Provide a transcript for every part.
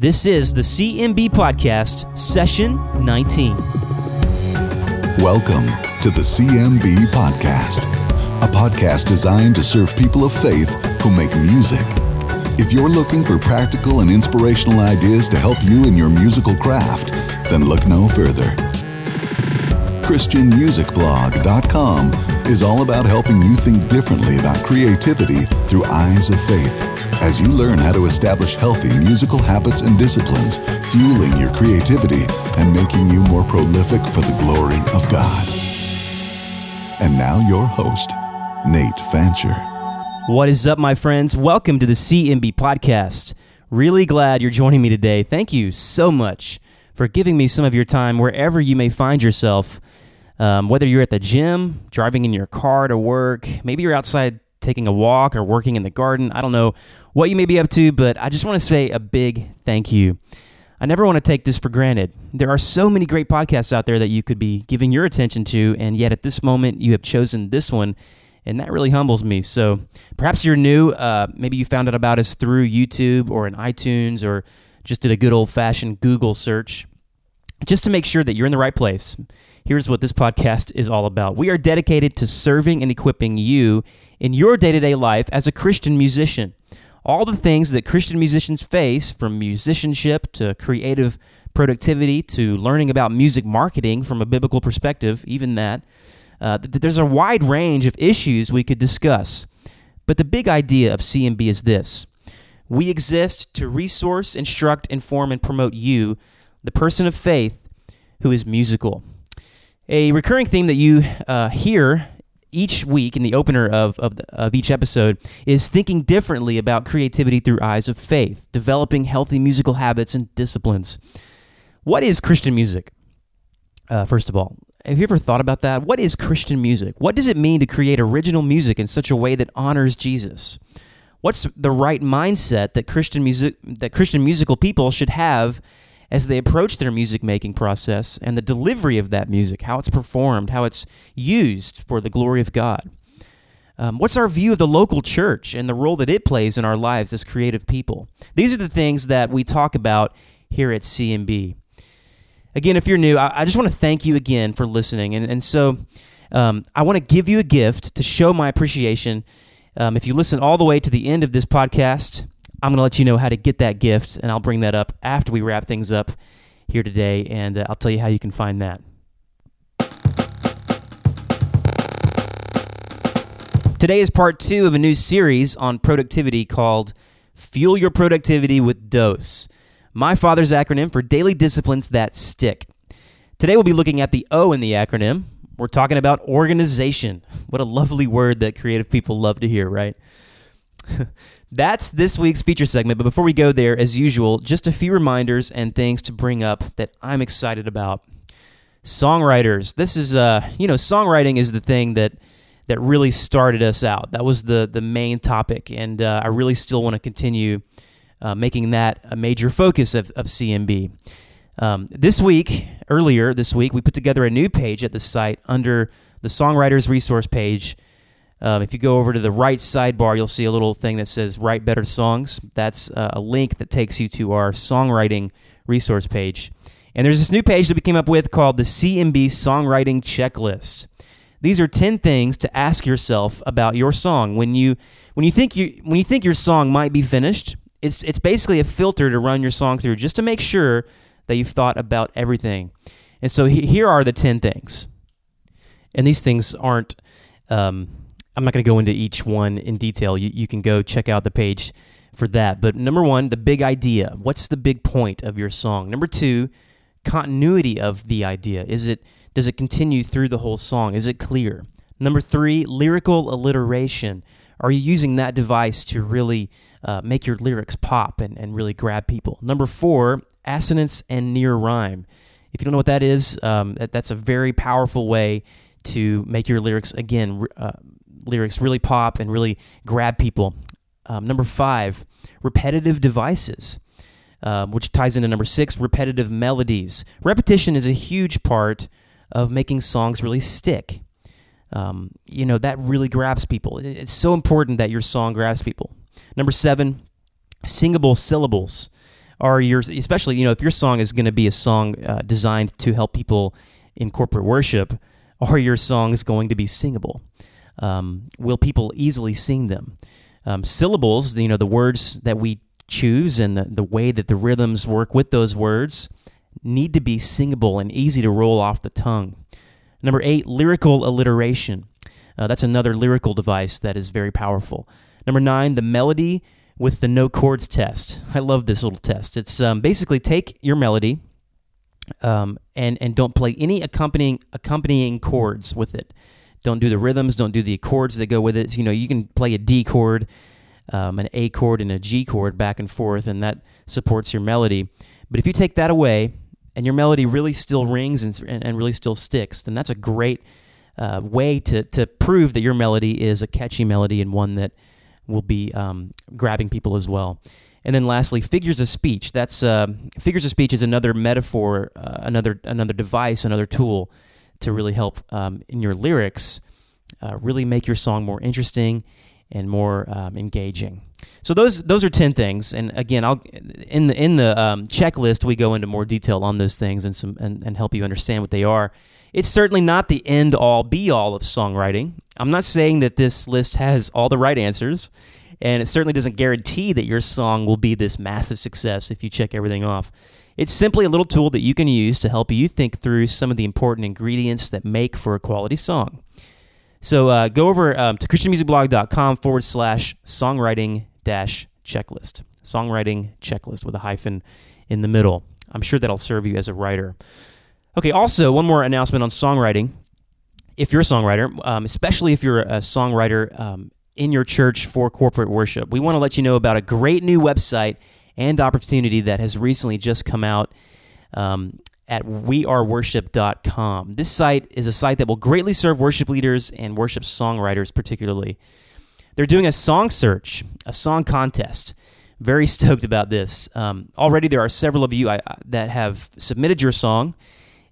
This is the CMB Podcast, Session 19. Welcome to the CMB Podcast, a podcast designed to serve people of faith who make music. If you're looking for practical and inspirational ideas to help you in your musical craft, then look no further. ChristianMusicBlog.com is all about helping you think differently about creativity through eyes of faith as you learn how to establish healthy musical habits and disciplines, fueling your creativity and making you more prolific for the glory of God. And now, your host, Nate Fancher. What is up, my friends? Welcome to the CMB Podcast. Really glad you're joining me today. Thank you so much for giving me some of your time wherever you may find yourself. Um, whether you're at the gym, driving in your car to work, maybe you're outside taking a walk or working in the garden. I don't know what you may be up to, but I just want to say a big thank you. I never want to take this for granted. There are so many great podcasts out there that you could be giving your attention to, and yet at this moment you have chosen this one, and that really humbles me. So perhaps you're new. Uh, maybe you found out about us through YouTube or in iTunes or just did a good old fashioned Google search. Just to make sure that you're in the right place, here's what this podcast is all about. We are dedicated to serving and equipping you in your day to day life as a Christian musician. All the things that Christian musicians face, from musicianship to creative productivity to learning about music marketing from a biblical perspective, even that, uh, th- there's a wide range of issues we could discuss. But the big idea of CMB is this we exist to resource, instruct, inform, and promote you, the person of faith who is musical. A recurring theme that you uh, hear each week in the opener of, of, of, each episode is thinking differently about creativity through eyes of faith, developing healthy musical habits and disciplines. What is Christian music? Uh, first of all, have you ever thought about that? What is Christian music? What does it mean to create original music in such a way that honors Jesus? What's the right mindset that Christian music that Christian musical people should have as they approach their music making process and the delivery of that music, how it's performed, how it's used for the glory of God. Um, what's our view of the local church and the role that it plays in our lives as creative people? These are the things that we talk about here at CMB. Again, if you're new, I, I just want to thank you again for listening. And, and so um, I want to give you a gift to show my appreciation. Um, if you listen all the way to the end of this podcast, I'm going to let you know how to get that gift, and I'll bring that up after we wrap things up here today, and uh, I'll tell you how you can find that. Today is part two of a new series on productivity called Fuel Your Productivity with Dose, my father's acronym for daily disciplines that stick. Today we'll be looking at the O in the acronym. We're talking about organization. What a lovely word that creative people love to hear, right? That's this week's feature segment. But before we go there, as usual, just a few reminders and things to bring up that I'm excited about. Songwriters. This is, uh, you know, songwriting is the thing that that really started us out. That was the the main topic, and uh, I really still want to continue uh, making that a major focus of, of CMB. Um, this week, earlier this week, we put together a new page at the site under the Songwriters Resource page um, if you go over to the right sidebar, you'll see a little thing that says Write Better Songs. That's uh, a link that takes you to our songwriting resource page. And there's this new page that we came up with called the CMB Songwriting Checklist. These are 10 things to ask yourself about your song. When you when you think you when you think your song might be finished, it's it's basically a filter to run your song through just to make sure that you've thought about everything. And so he, here are the 10 things. And these things aren't um, I'm not going to go into each one in detail. You, you can go check out the page for that. But number one, the big idea. What's the big point of your song? Number two, continuity of the idea. Is it does it continue through the whole song? Is it clear? Number three, lyrical alliteration. Are you using that device to really uh, make your lyrics pop and, and really grab people? Number four, assonance and near rhyme. If you don't know what that is, um, that, that's a very powerful way to make your lyrics again uh, lyrics really pop and really grab people. Um, number five, repetitive devices, uh, which ties into number six, repetitive melodies. Repetition is a huge part of making songs really stick. Um, you know, that really grabs people. It's so important that your song grabs people. Number seven, singable syllables. Are your especially you know if your song is going to be a song uh, designed to help people in corporate worship, are your songs going to be singable? Um, will people easily sing them? Um, syllables, you know, the words that we choose and the, the way that the rhythms work with those words need to be singable and easy to roll off the tongue. Number eight, lyrical alliteration. Uh, that's another lyrical device that is very powerful. Number nine, the melody with the no chords test. I love this little test. It's um, basically take your melody um, and and don't play any accompanying accompanying chords with it. Don't do the rhythms. Don't do the chords that go with it. You know, you can play a D chord, um, an A chord, and a G chord back and forth, and that supports your melody. But if you take that away and your melody really still rings and, and really still sticks, then that's a great uh, way to, to prove that your melody is a catchy melody and one that will be um, grabbing people as well. And then lastly, figures of speech. That's uh, figures of speech is another metaphor, uh, another another device, another tool to really help um, in your lyrics, uh, really make your song more interesting and more um, engaging. So those those are ten things, and again, I'll in the in the um, checklist we go into more detail on those things and some and, and help you understand what they are. It's certainly not the end all be all of songwriting. I'm not saying that this list has all the right answers, and it certainly doesn't guarantee that your song will be this massive success if you check everything off. It's simply a little tool that you can use to help you think through some of the important ingredients that make for a quality song. So uh, go over um, to christianmusicblog.com forward slash songwriting dash checklist. Songwriting checklist with a hyphen in the middle. I'm sure that'll serve you as a writer. Okay, also, one more announcement on songwriting. If you're a songwriter, um, especially if you're a songwriter um, in your church for corporate worship, we want to let you know about a great new website and opportunity that has recently just come out. Um, at weareworship.com. This site is a site that will greatly serve worship leaders and worship songwriters, particularly. They're doing a song search, a song contest. Very stoked about this. Um, already, there are several of you I, that have submitted your song,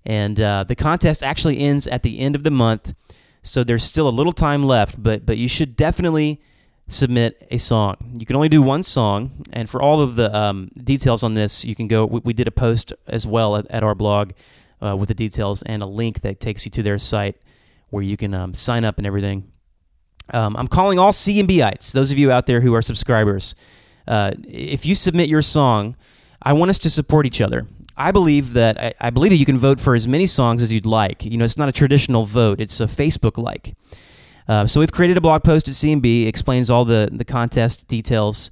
and uh, the contest actually ends at the end of the month. So there's still a little time left, but but you should definitely submit a song. You can only do one song, and for all of the um, details on this, you can go. We, we did a post as well at, at our blog uh, with the details and a link that takes you to their site where you can um, sign up and everything. Um, I'm calling all CMBites, those of you out there who are subscribers. Uh, if you submit your song, I want us to support each other. I believe that I, I believe that you can vote for as many songs as you'd like. You know, it's not a traditional vote; it's a Facebook like. Uh, so we've created a blog post at CMB, explains all the, the contest details,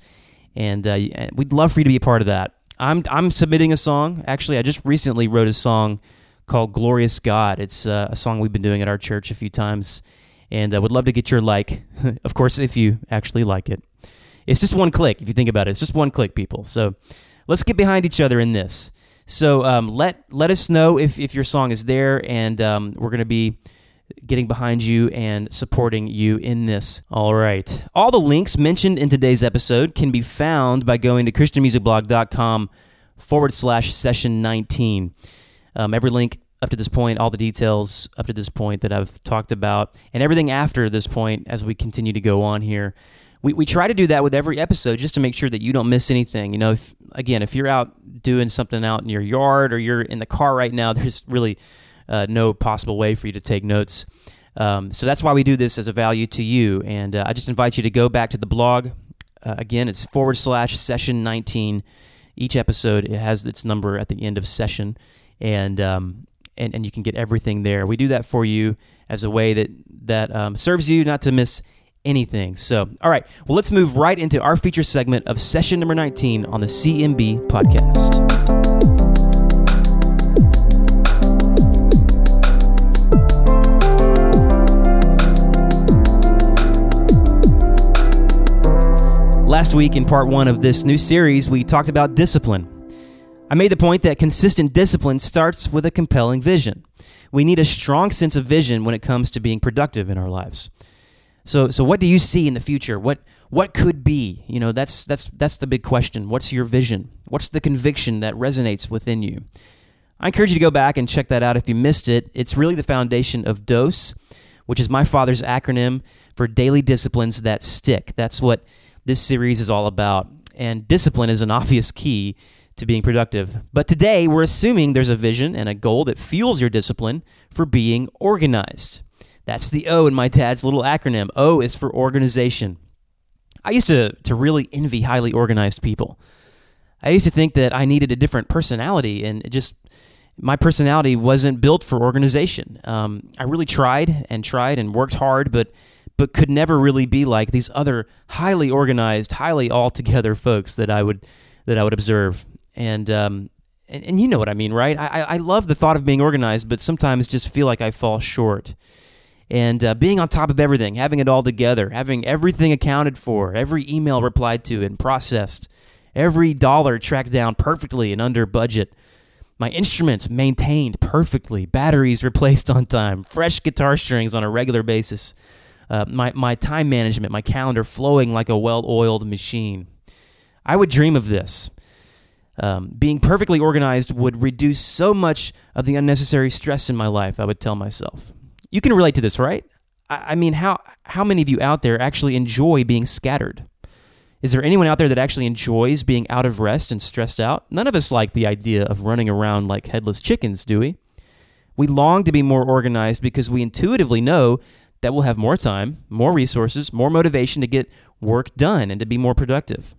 and uh, we'd love for you to be a part of that. I'm, I'm submitting a song. Actually, I just recently wrote a song called Glorious God. It's uh, a song we've been doing at our church a few times, and I would love to get your like, of course, if you actually like it. It's just one click, if you think about it. It's just one click, people. So let's get behind each other in this. So um, let let us know if, if your song is there, and um, we're going to be getting behind you and supporting you in this. All right. All the links mentioned in today's episode can be found by going to christianmusicblog.com forward slash session 19. Um, every link up to this point, all the details up to this point that I've talked about, and everything after this point as we continue to go on here. We, we try to do that with every episode just to make sure that you don't miss anything. You know, if, again, if you're out doing something out in your yard or you're in the car right now, there's really uh, no possible way for you to take notes. Um, so that's why we do this as a value to you. And uh, I just invite you to go back to the blog. Uh, again, it's forward slash session 19. Each episode it has its number at the end of session, and um, and and you can get everything there. We do that for you as a way that that um, serves you not to miss anything. So, all right, well, let's move right into our feature segment of session number 19 on the CMB podcast. Last week, in part one of this new series, we talked about discipline. I made the point that consistent discipline starts with a compelling vision. We need a strong sense of vision when it comes to being productive in our lives. So, so what do you see in the future? What what could be? You know, that's that's that's the big question. What's your vision? What's the conviction that resonates within you? I encourage you to go back and check that out if you missed it. It's really the foundation of DOSE, which is my father's acronym for daily disciplines that stick. That's what this series is all about. And discipline is an obvious key to being productive. But today, we're assuming there's a vision and a goal that fuels your discipline for being organized. That's the O in my dad's little acronym. O is for organization. I used to, to really envy highly organized people. I used to think that I needed a different personality, and just my personality wasn't built for organization. Um, I really tried and tried and worked hard, but but could never really be like these other highly organized, highly all together folks that I would that I would observe. And um, and, and you know what I mean, right? I, I love the thought of being organized, but sometimes just feel like I fall short. And uh, being on top of everything, having it all together, having everything accounted for, every email replied to and processed, every dollar tracked down perfectly and under budget my instruments maintained perfectly, batteries replaced on time, fresh guitar strings on a regular basis, uh, my, my time management, my calendar flowing like a well oiled machine. I would dream of this. Um, being perfectly organized would reduce so much of the unnecessary stress in my life, I would tell myself. You can relate to this, right? I, I mean, how, how many of you out there actually enjoy being scattered? Is there anyone out there that actually enjoys being out of rest and stressed out? None of us like the idea of running around like headless chickens, do we? We long to be more organized because we intuitively know that we'll have more time, more resources, more motivation to get work done and to be more productive.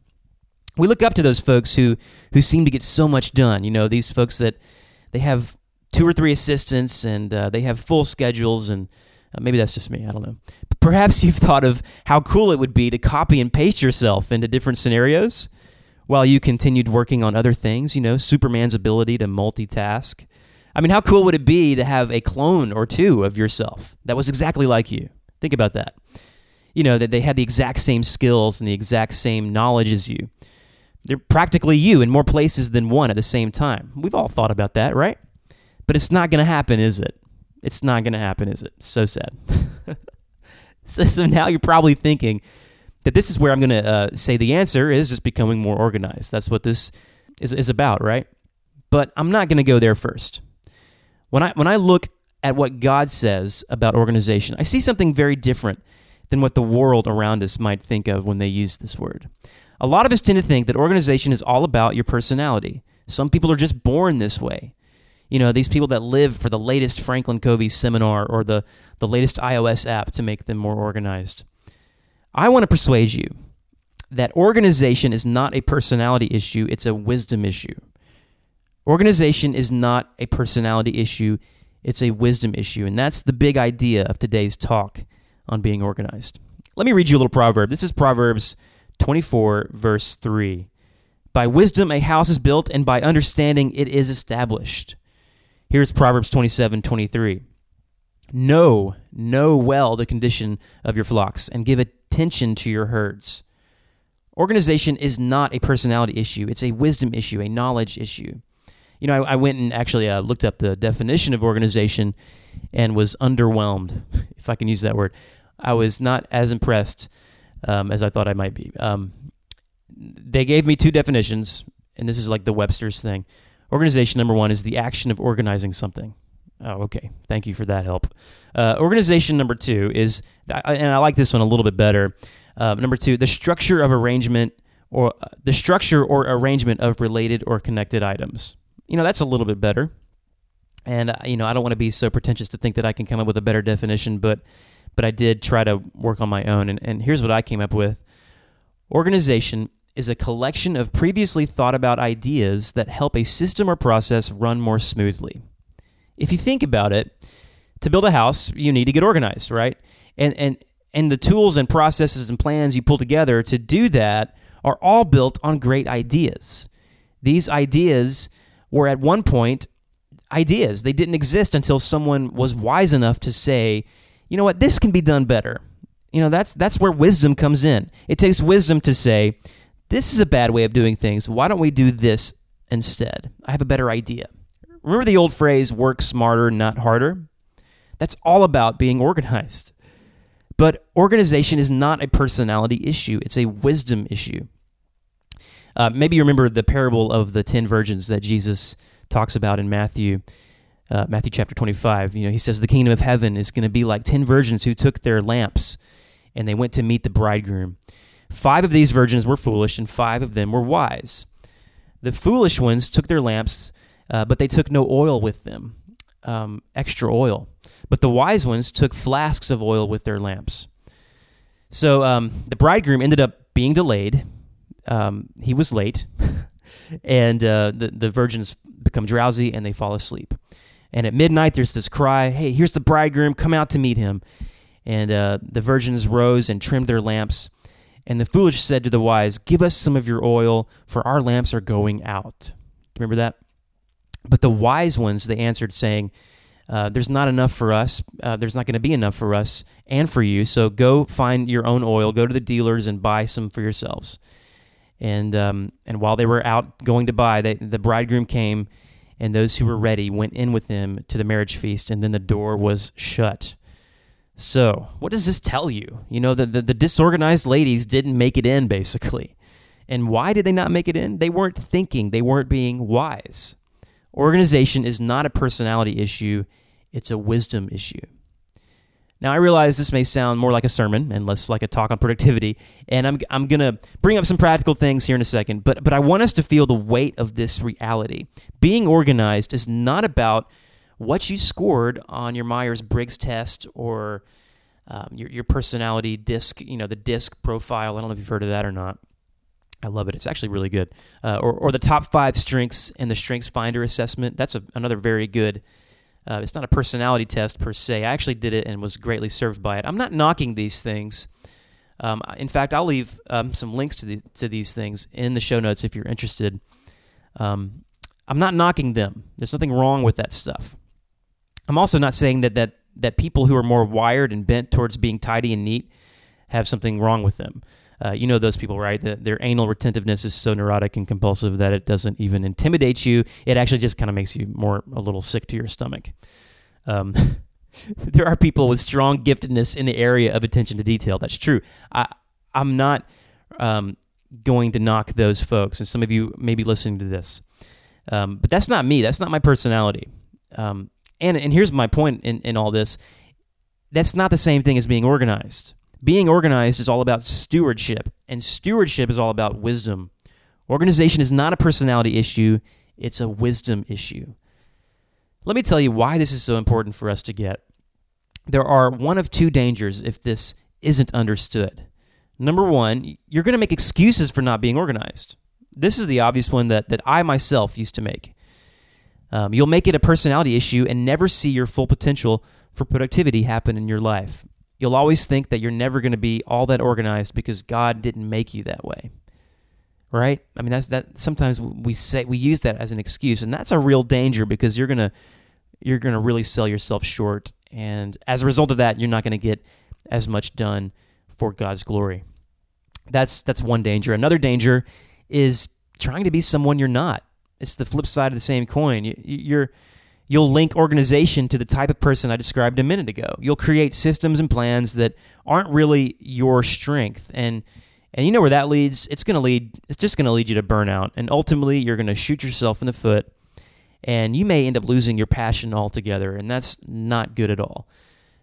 We look up to those folks who who seem to get so much done. You know, these folks that they have two or three assistants and uh, they have full schedules and uh, maybe that's just me. I don't know. Perhaps you've thought of how cool it would be to copy and paste yourself into different scenarios while you continued working on other things. You know, Superman's ability to multitask. I mean, how cool would it be to have a clone or two of yourself that was exactly like you? Think about that. You know, that they had the exact same skills and the exact same knowledge as you. They're practically you in more places than one at the same time. We've all thought about that, right? But it's not going to happen, is it? It's not going to happen, is it? So sad. so, so, now you're probably thinking that this is where I'm going to uh, say the answer is just becoming more organized. That's what this is, is about, right? But I'm not going to go there first. When I when I look at what God says about organization, I see something very different than what the world around us might think of when they use this word. A lot of us tend to think that organization is all about your personality. Some people are just born this way you know these people that live for the latest franklin covey seminar or the, the latest ios app to make them more organized i want to persuade you that organization is not a personality issue it's a wisdom issue organization is not a personality issue it's a wisdom issue and that's the big idea of today's talk on being organized let me read you a little proverb this is proverbs 24 verse 3 by wisdom a house is built and by understanding it is established Here's Proverbs 27 23. Know, know well the condition of your flocks and give attention to your herds. Organization is not a personality issue, it's a wisdom issue, a knowledge issue. You know, I, I went and actually uh, looked up the definition of organization and was underwhelmed, if I can use that word. I was not as impressed um, as I thought I might be. Um, they gave me two definitions, and this is like the Webster's thing. Organization number one is the action of organizing something. Oh, okay. Thank you for that help. Uh, organization number two is, and I like this one a little bit better. Uh, number two, the structure of arrangement or uh, the structure or arrangement of related or connected items. You know, that's a little bit better. And uh, you know, I don't want to be so pretentious to think that I can come up with a better definition, but but I did try to work on my own. And, and here's what I came up with: organization is a collection of previously thought about ideas that help a system or process run more smoothly. If you think about it, to build a house, you need to get organized, right? And and and the tools and processes and plans you pull together to do that are all built on great ideas. These ideas were at one point ideas. They didn't exist until someone was wise enough to say, you know what, this can be done better. You know, that's that's where wisdom comes in. It takes wisdom to say, this is a bad way of doing things. Why don't we do this instead? I have a better idea. Remember the old phrase, work smarter, not harder? That's all about being organized. But organization is not a personality issue, it's a wisdom issue. Uh, maybe you remember the parable of the ten virgins that Jesus talks about in Matthew. Uh, Matthew chapter 25. You know, he says the kingdom of heaven is going to be like 10 virgins who took their lamps and they went to meet the bridegroom. Five of these virgins were foolish, and five of them were wise. The foolish ones took their lamps, uh, but they took no oil with them, um, extra oil. But the wise ones took flasks of oil with their lamps. So um, the bridegroom ended up being delayed. Um, he was late, and uh, the the virgins become drowsy and they fall asleep. And at midnight, there's this cry, "Hey, here's the bridegroom! Come out to meet him!" And uh, the virgins rose and trimmed their lamps. And the foolish said to the wise, Give us some of your oil, for our lamps are going out. Remember that? But the wise ones, they answered, saying, uh, There's not enough for us. Uh, there's not going to be enough for us and for you. So go find your own oil, go to the dealers and buy some for yourselves. And, um, and while they were out going to buy, they, the bridegroom came, and those who were ready went in with them to the marriage feast, and then the door was shut. So, what does this tell you? You know, the, the, the, disorganized ladies didn't make it in, basically. And why did they not make it in? They weren't thinking, they weren't being wise. Organization is not a personality issue, it's a wisdom issue. Now, I realize this may sound more like a sermon and less like a talk on productivity, and I'm, I'm going to bring up some practical things here in a second, but, but I want us to feel the weight of this reality. Being organized is not about what you scored on your Myers Briggs test or um, your, your personality disc, you know, the disc profile. I don't know if you've heard of that or not. I love it. It's actually really good. Uh, or, or the top five strengths in the Strengths Finder assessment. That's a, another very good. Uh, it's not a personality test per se. I actually did it and was greatly served by it. I'm not knocking these things. Um, in fact, I'll leave um, some links to, the, to these things in the show notes if you're interested. Um, I'm not knocking them. There's nothing wrong with that stuff. I'm also not saying that that that people who are more wired and bent towards being tidy and neat have something wrong with them. Uh, you know those people, right? The, their anal retentiveness is so neurotic and compulsive that it doesn't even intimidate you. It actually just kind of makes you more a little sick to your stomach. Um, there are people with strong giftedness in the area of attention to detail. That's true. I I'm not um, going to knock those folks, and some of you may be listening to this, um, but that's not me. That's not my personality. Um, and and here's my point in, in all this. That's not the same thing as being organized. Being organized is all about stewardship, and stewardship is all about wisdom. Organization is not a personality issue, it's a wisdom issue. Let me tell you why this is so important for us to get. There are one of two dangers if this isn't understood. Number one, you're going to make excuses for not being organized. This is the obvious one that, that I myself used to make. Um, you'll make it a personality issue and never see your full potential for productivity happen in your life. You'll always think that you're never going to be all that organized because God didn't make you that way. Right? I mean that's that sometimes we say we use that as an excuse and that's a real danger because you're going to you're going to really sell yourself short and as a result of that you're not going to get as much done for God's glory. That's that's one danger. Another danger is trying to be someone you're not it's the flip side of the same coin. You, you're you'll link organization to the type of person I described a minute ago. You'll create systems and plans that aren't really your strength and and you know where that leads? It's going to lead it's just going to lead you to burnout and ultimately you're going to shoot yourself in the foot and you may end up losing your passion altogether and that's not good at all.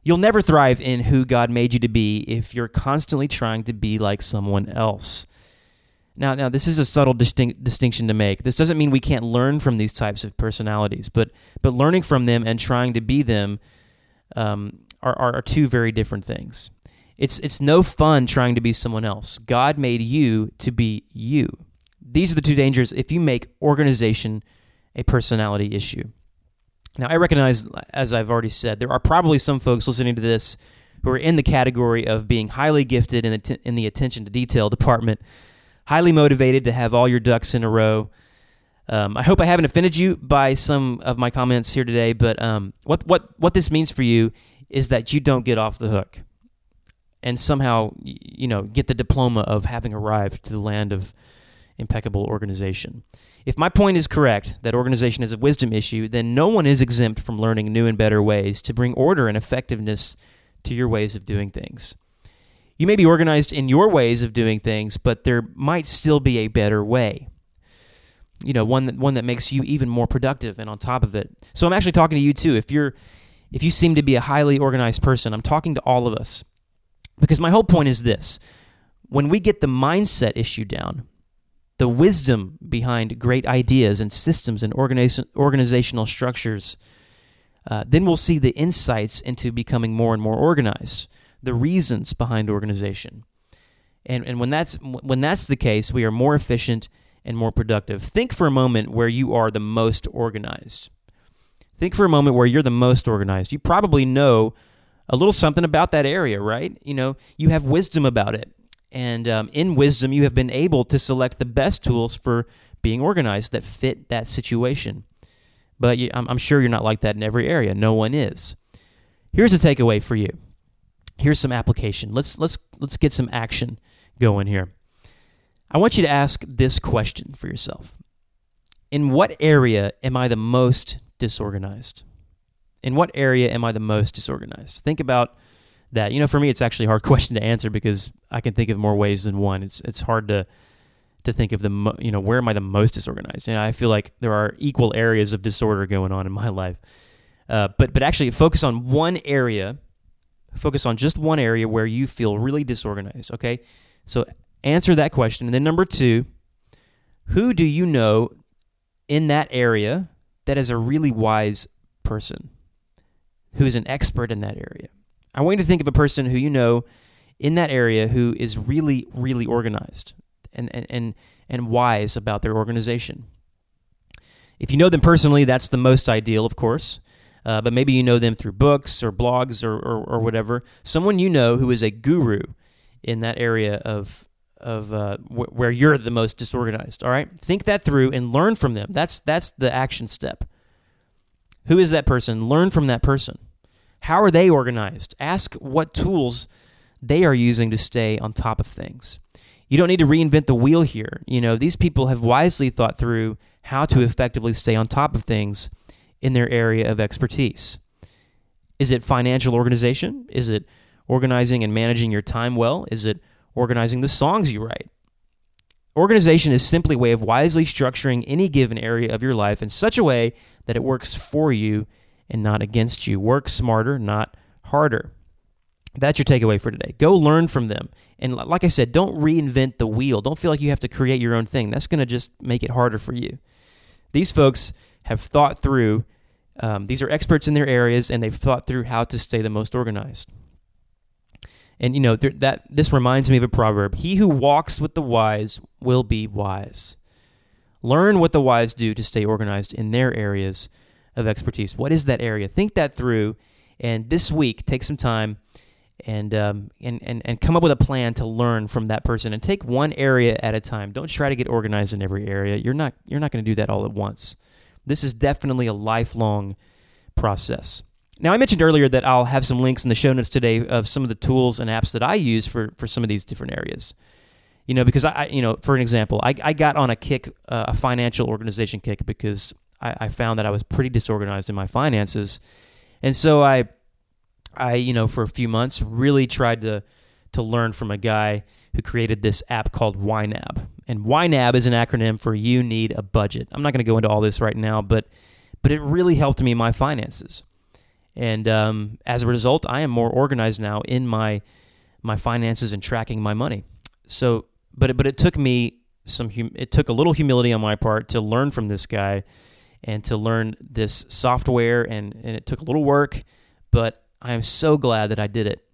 You'll never thrive in who God made you to be if you're constantly trying to be like someone else. Now, now this is a subtle distinct, distinction to make. This doesn't mean we can't learn from these types of personalities, but but learning from them and trying to be them um, are, are, are two very different things. It's it's no fun trying to be someone else. God made you to be you. These are the two dangers if you make organization a personality issue. Now, I recognize, as I've already said, there are probably some folks listening to this who are in the category of being highly gifted in the, in the attention to detail department highly motivated to have all your ducks in a row. Um, I hope I haven't offended you by some of my comments here today, but um, what what what this means for you is that you don't get off the hook, and somehow you know get the diploma of having arrived to the land of impeccable organization. If my point is correct that organization is a wisdom issue, then no one is exempt from learning new and better ways to bring order and effectiveness to your ways of doing things you may be organized in your ways of doing things, but there might still be a better way. You know, one that one that makes you even more productive and on top of it. So I'm actually talking to you too. If you're if you seem to be a highly organized person, I'm talking to all of us. Because my whole point is this. When we get the mindset issue down, the wisdom behind great ideas and systems and organiz- organizational structures, uh, then we'll see the insights into becoming more and more organized, the reasons behind organization. And, and when, that's, when that's the case, we are more efficient and more productive. Think for a moment where you are the most organized. Think for a moment where you're the most organized. You probably know a little something about that area, right? You know, you have wisdom about it. And um, in wisdom, you have been able to select the best tools for being organized that fit that situation. But you, I'm, I'm sure you're not like that in every area. No one is. Here's a takeaway for you. Here's some application. Let's let's let's get some action going here. I want you to ask this question for yourself. In what area am I the most disorganized? In what area am I the most disorganized? Think about that. You know, for me, it's actually a hard question to answer because I can think of more ways than one. It's it's hard to to think of the mo- you know where am I the most disorganized? And I feel like there are equal areas of disorder going on in my life. Uh, but but actually, focus on one area. Focus on just one area where you feel really disorganized. Okay, so answer that question. And then number two, who do you know in that area that is a really wise person, who is an expert in that area? I want you to think of a person who you know in that area who is really, really organized and, and, and, and wise about their organization. If you know them personally, that's the most ideal, of course. Uh, but maybe you know them through books or blogs or, or, or, whatever. Someone you know who is a guru in that area of of uh, wh- where you're the most disorganized. All right, think that through and learn from them. That's that's the action step. Who is that person? Learn from that person. How are they organized? Ask what tools they are using to stay on top of things. You don't need to reinvent the wheel here. You know, these people have wisely thought through how to effectively stay on top of things in their area of expertise. Is it financial organization? Is it organizing and managing your time well? Is it organizing the songs you write? Organization is simply a way of wisely structuring any given area of your life in such a way that it works for you and not against you. Work smarter, not harder. That's your takeaway for today. Go learn from them. And like I said, don't reinvent the wheel. Don't feel like you have to create your own thing. That's going to just make it harder for you. These folks have thought through, um, these are experts in their areas, and they've thought through how to stay the most organized. And you know that this reminds me of a proverb: "He who walks with the wise will be wise." Learn what the wise do to stay organized in their areas of expertise. What is that area? Think that through, and this week take some time and um, and, and and come up with a plan to learn from that person and take one area at a time. Don't try to get organized in every area. You're not you're not going to do that all at once. This is definitely a lifelong process. Now, I mentioned earlier that I'll have some links in the show notes today of some of the tools and apps that I use for for some of these different areas. You know, because I, you know, for an example, I, I got on a kick, uh, a financial organization kick, because I, I found that I was pretty disorganized in my finances, and so I, I you know for a few months really tried to to learn from a guy who created this app called YNAB, and YNAB is an acronym for You Need a Budget. I'm not going to go into all this right now, but but it really helped me in my finances, and um, as a result, I am more organized now in my my finances and tracking my money. So, but it, but it took me some hum- it took a little humility on my part to learn from this guy and to learn this software. And, and it took a little work, but I am so glad that I did it.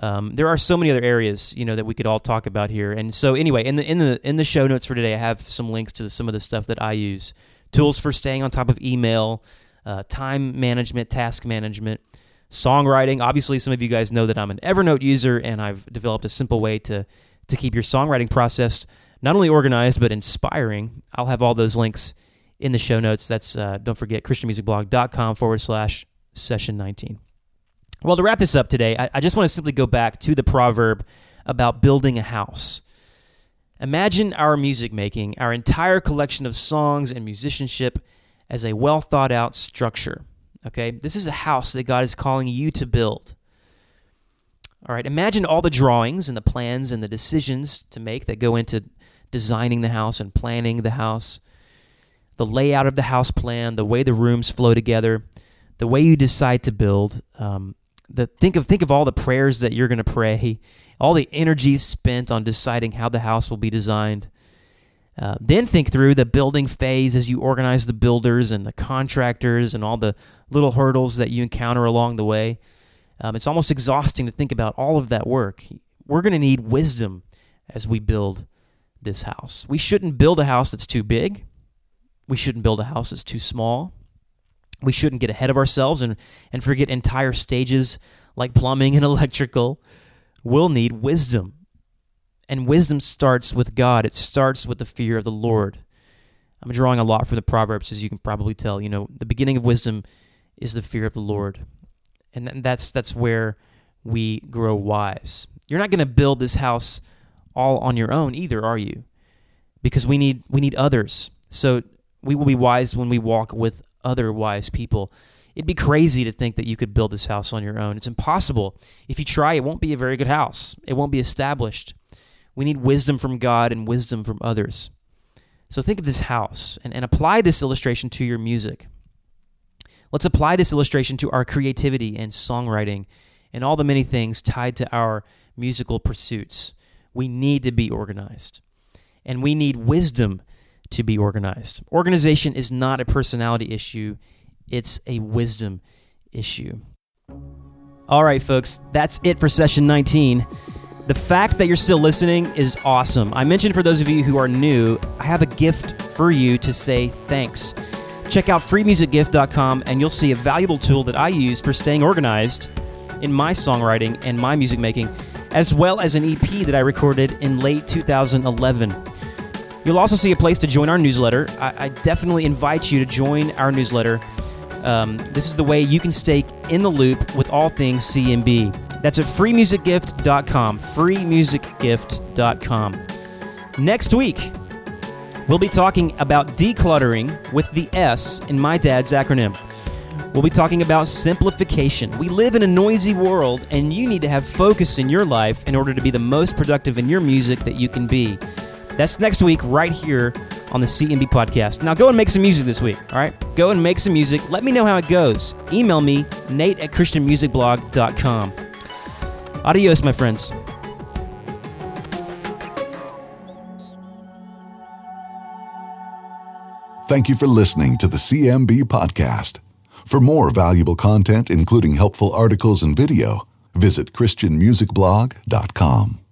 Um, there are so many other areas, you know, that we could all talk about here. And so, anyway, in the in the in the show notes for today, I have some links to some of the stuff that I use, tools for staying on top of email, uh, time management, task management, songwriting. Obviously, some of you guys know that I'm an Evernote user, and I've developed a simple way to to keep your songwriting process not only organized but inspiring. I'll have all those links in the show notes. That's, uh, don't forget, christianmusicblog.com forward slash session 19. Well, to wrap this up today, I, I just want to simply go back to the proverb about building a house. Imagine our music making, our entire collection of songs and musicianship as a well thought out structure. Okay? This is a house that God is calling you to build. All right, imagine all the drawings and the plans and the decisions to make that go into designing the house and planning the house the layout of the house plan, the way the rooms flow together, the way you decide to build. Um, the think of think of all the prayers that you're going to pray, all the energy spent on deciding how the house will be designed. Uh, then think through the building phase as you organize the builders and the contractors and all the little hurdles that you encounter along the way. Um, it's almost exhausting to think about all of that work. We're going to need wisdom as we build this house. We shouldn't build a house that's too big. We shouldn't build a house that's too small. We shouldn't get ahead of ourselves and, and forget entire stages like plumbing and electrical. We'll need wisdom. And wisdom starts with God, it starts with the fear of the Lord. I'm drawing a lot from the Proverbs, as you can probably tell. You know, the beginning of wisdom is the fear of the Lord. And that's, that's where we grow wise. You're not going to build this house all on your own either, are you? Because we need, we need others. So we will be wise when we walk with other wise people. It'd be crazy to think that you could build this house on your own. It's impossible. If you try, it won't be a very good house, it won't be established. We need wisdom from God and wisdom from others. So think of this house and, and apply this illustration to your music. Let's apply this illustration to our creativity and songwriting and all the many things tied to our musical pursuits. We need to be organized. And we need wisdom to be organized. Organization is not a personality issue, it's a wisdom issue. All right, folks, that's it for session 19. The fact that you're still listening is awesome. I mentioned for those of you who are new, I have a gift for you to say thanks. Check out freemusicgift.com and you'll see a valuable tool that I use for staying organized in my songwriting and my music making, as well as an EP that I recorded in late 2011. You'll also see a place to join our newsletter. I, I definitely invite you to join our newsletter. Um, this is the way you can stay in the loop with all things CMB. That's at freemusicgift.com. Freemusicgift.com. Next week, we'll be talking about decluttering with the S in my dad's acronym. We'll be talking about simplification. We live in a noisy world, and you need to have focus in your life in order to be the most productive in your music that you can be. That's next week, right here on the CMB podcast. Now go and make some music this week, all right? Go and make some music. Let me know how it goes. Email me, nate at christianmusicblog.com. Adios, my friends. Thank you for listening to the CMB podcast. For more valuable content, including helpful articles and video, visit ChristianMusicBlog.com.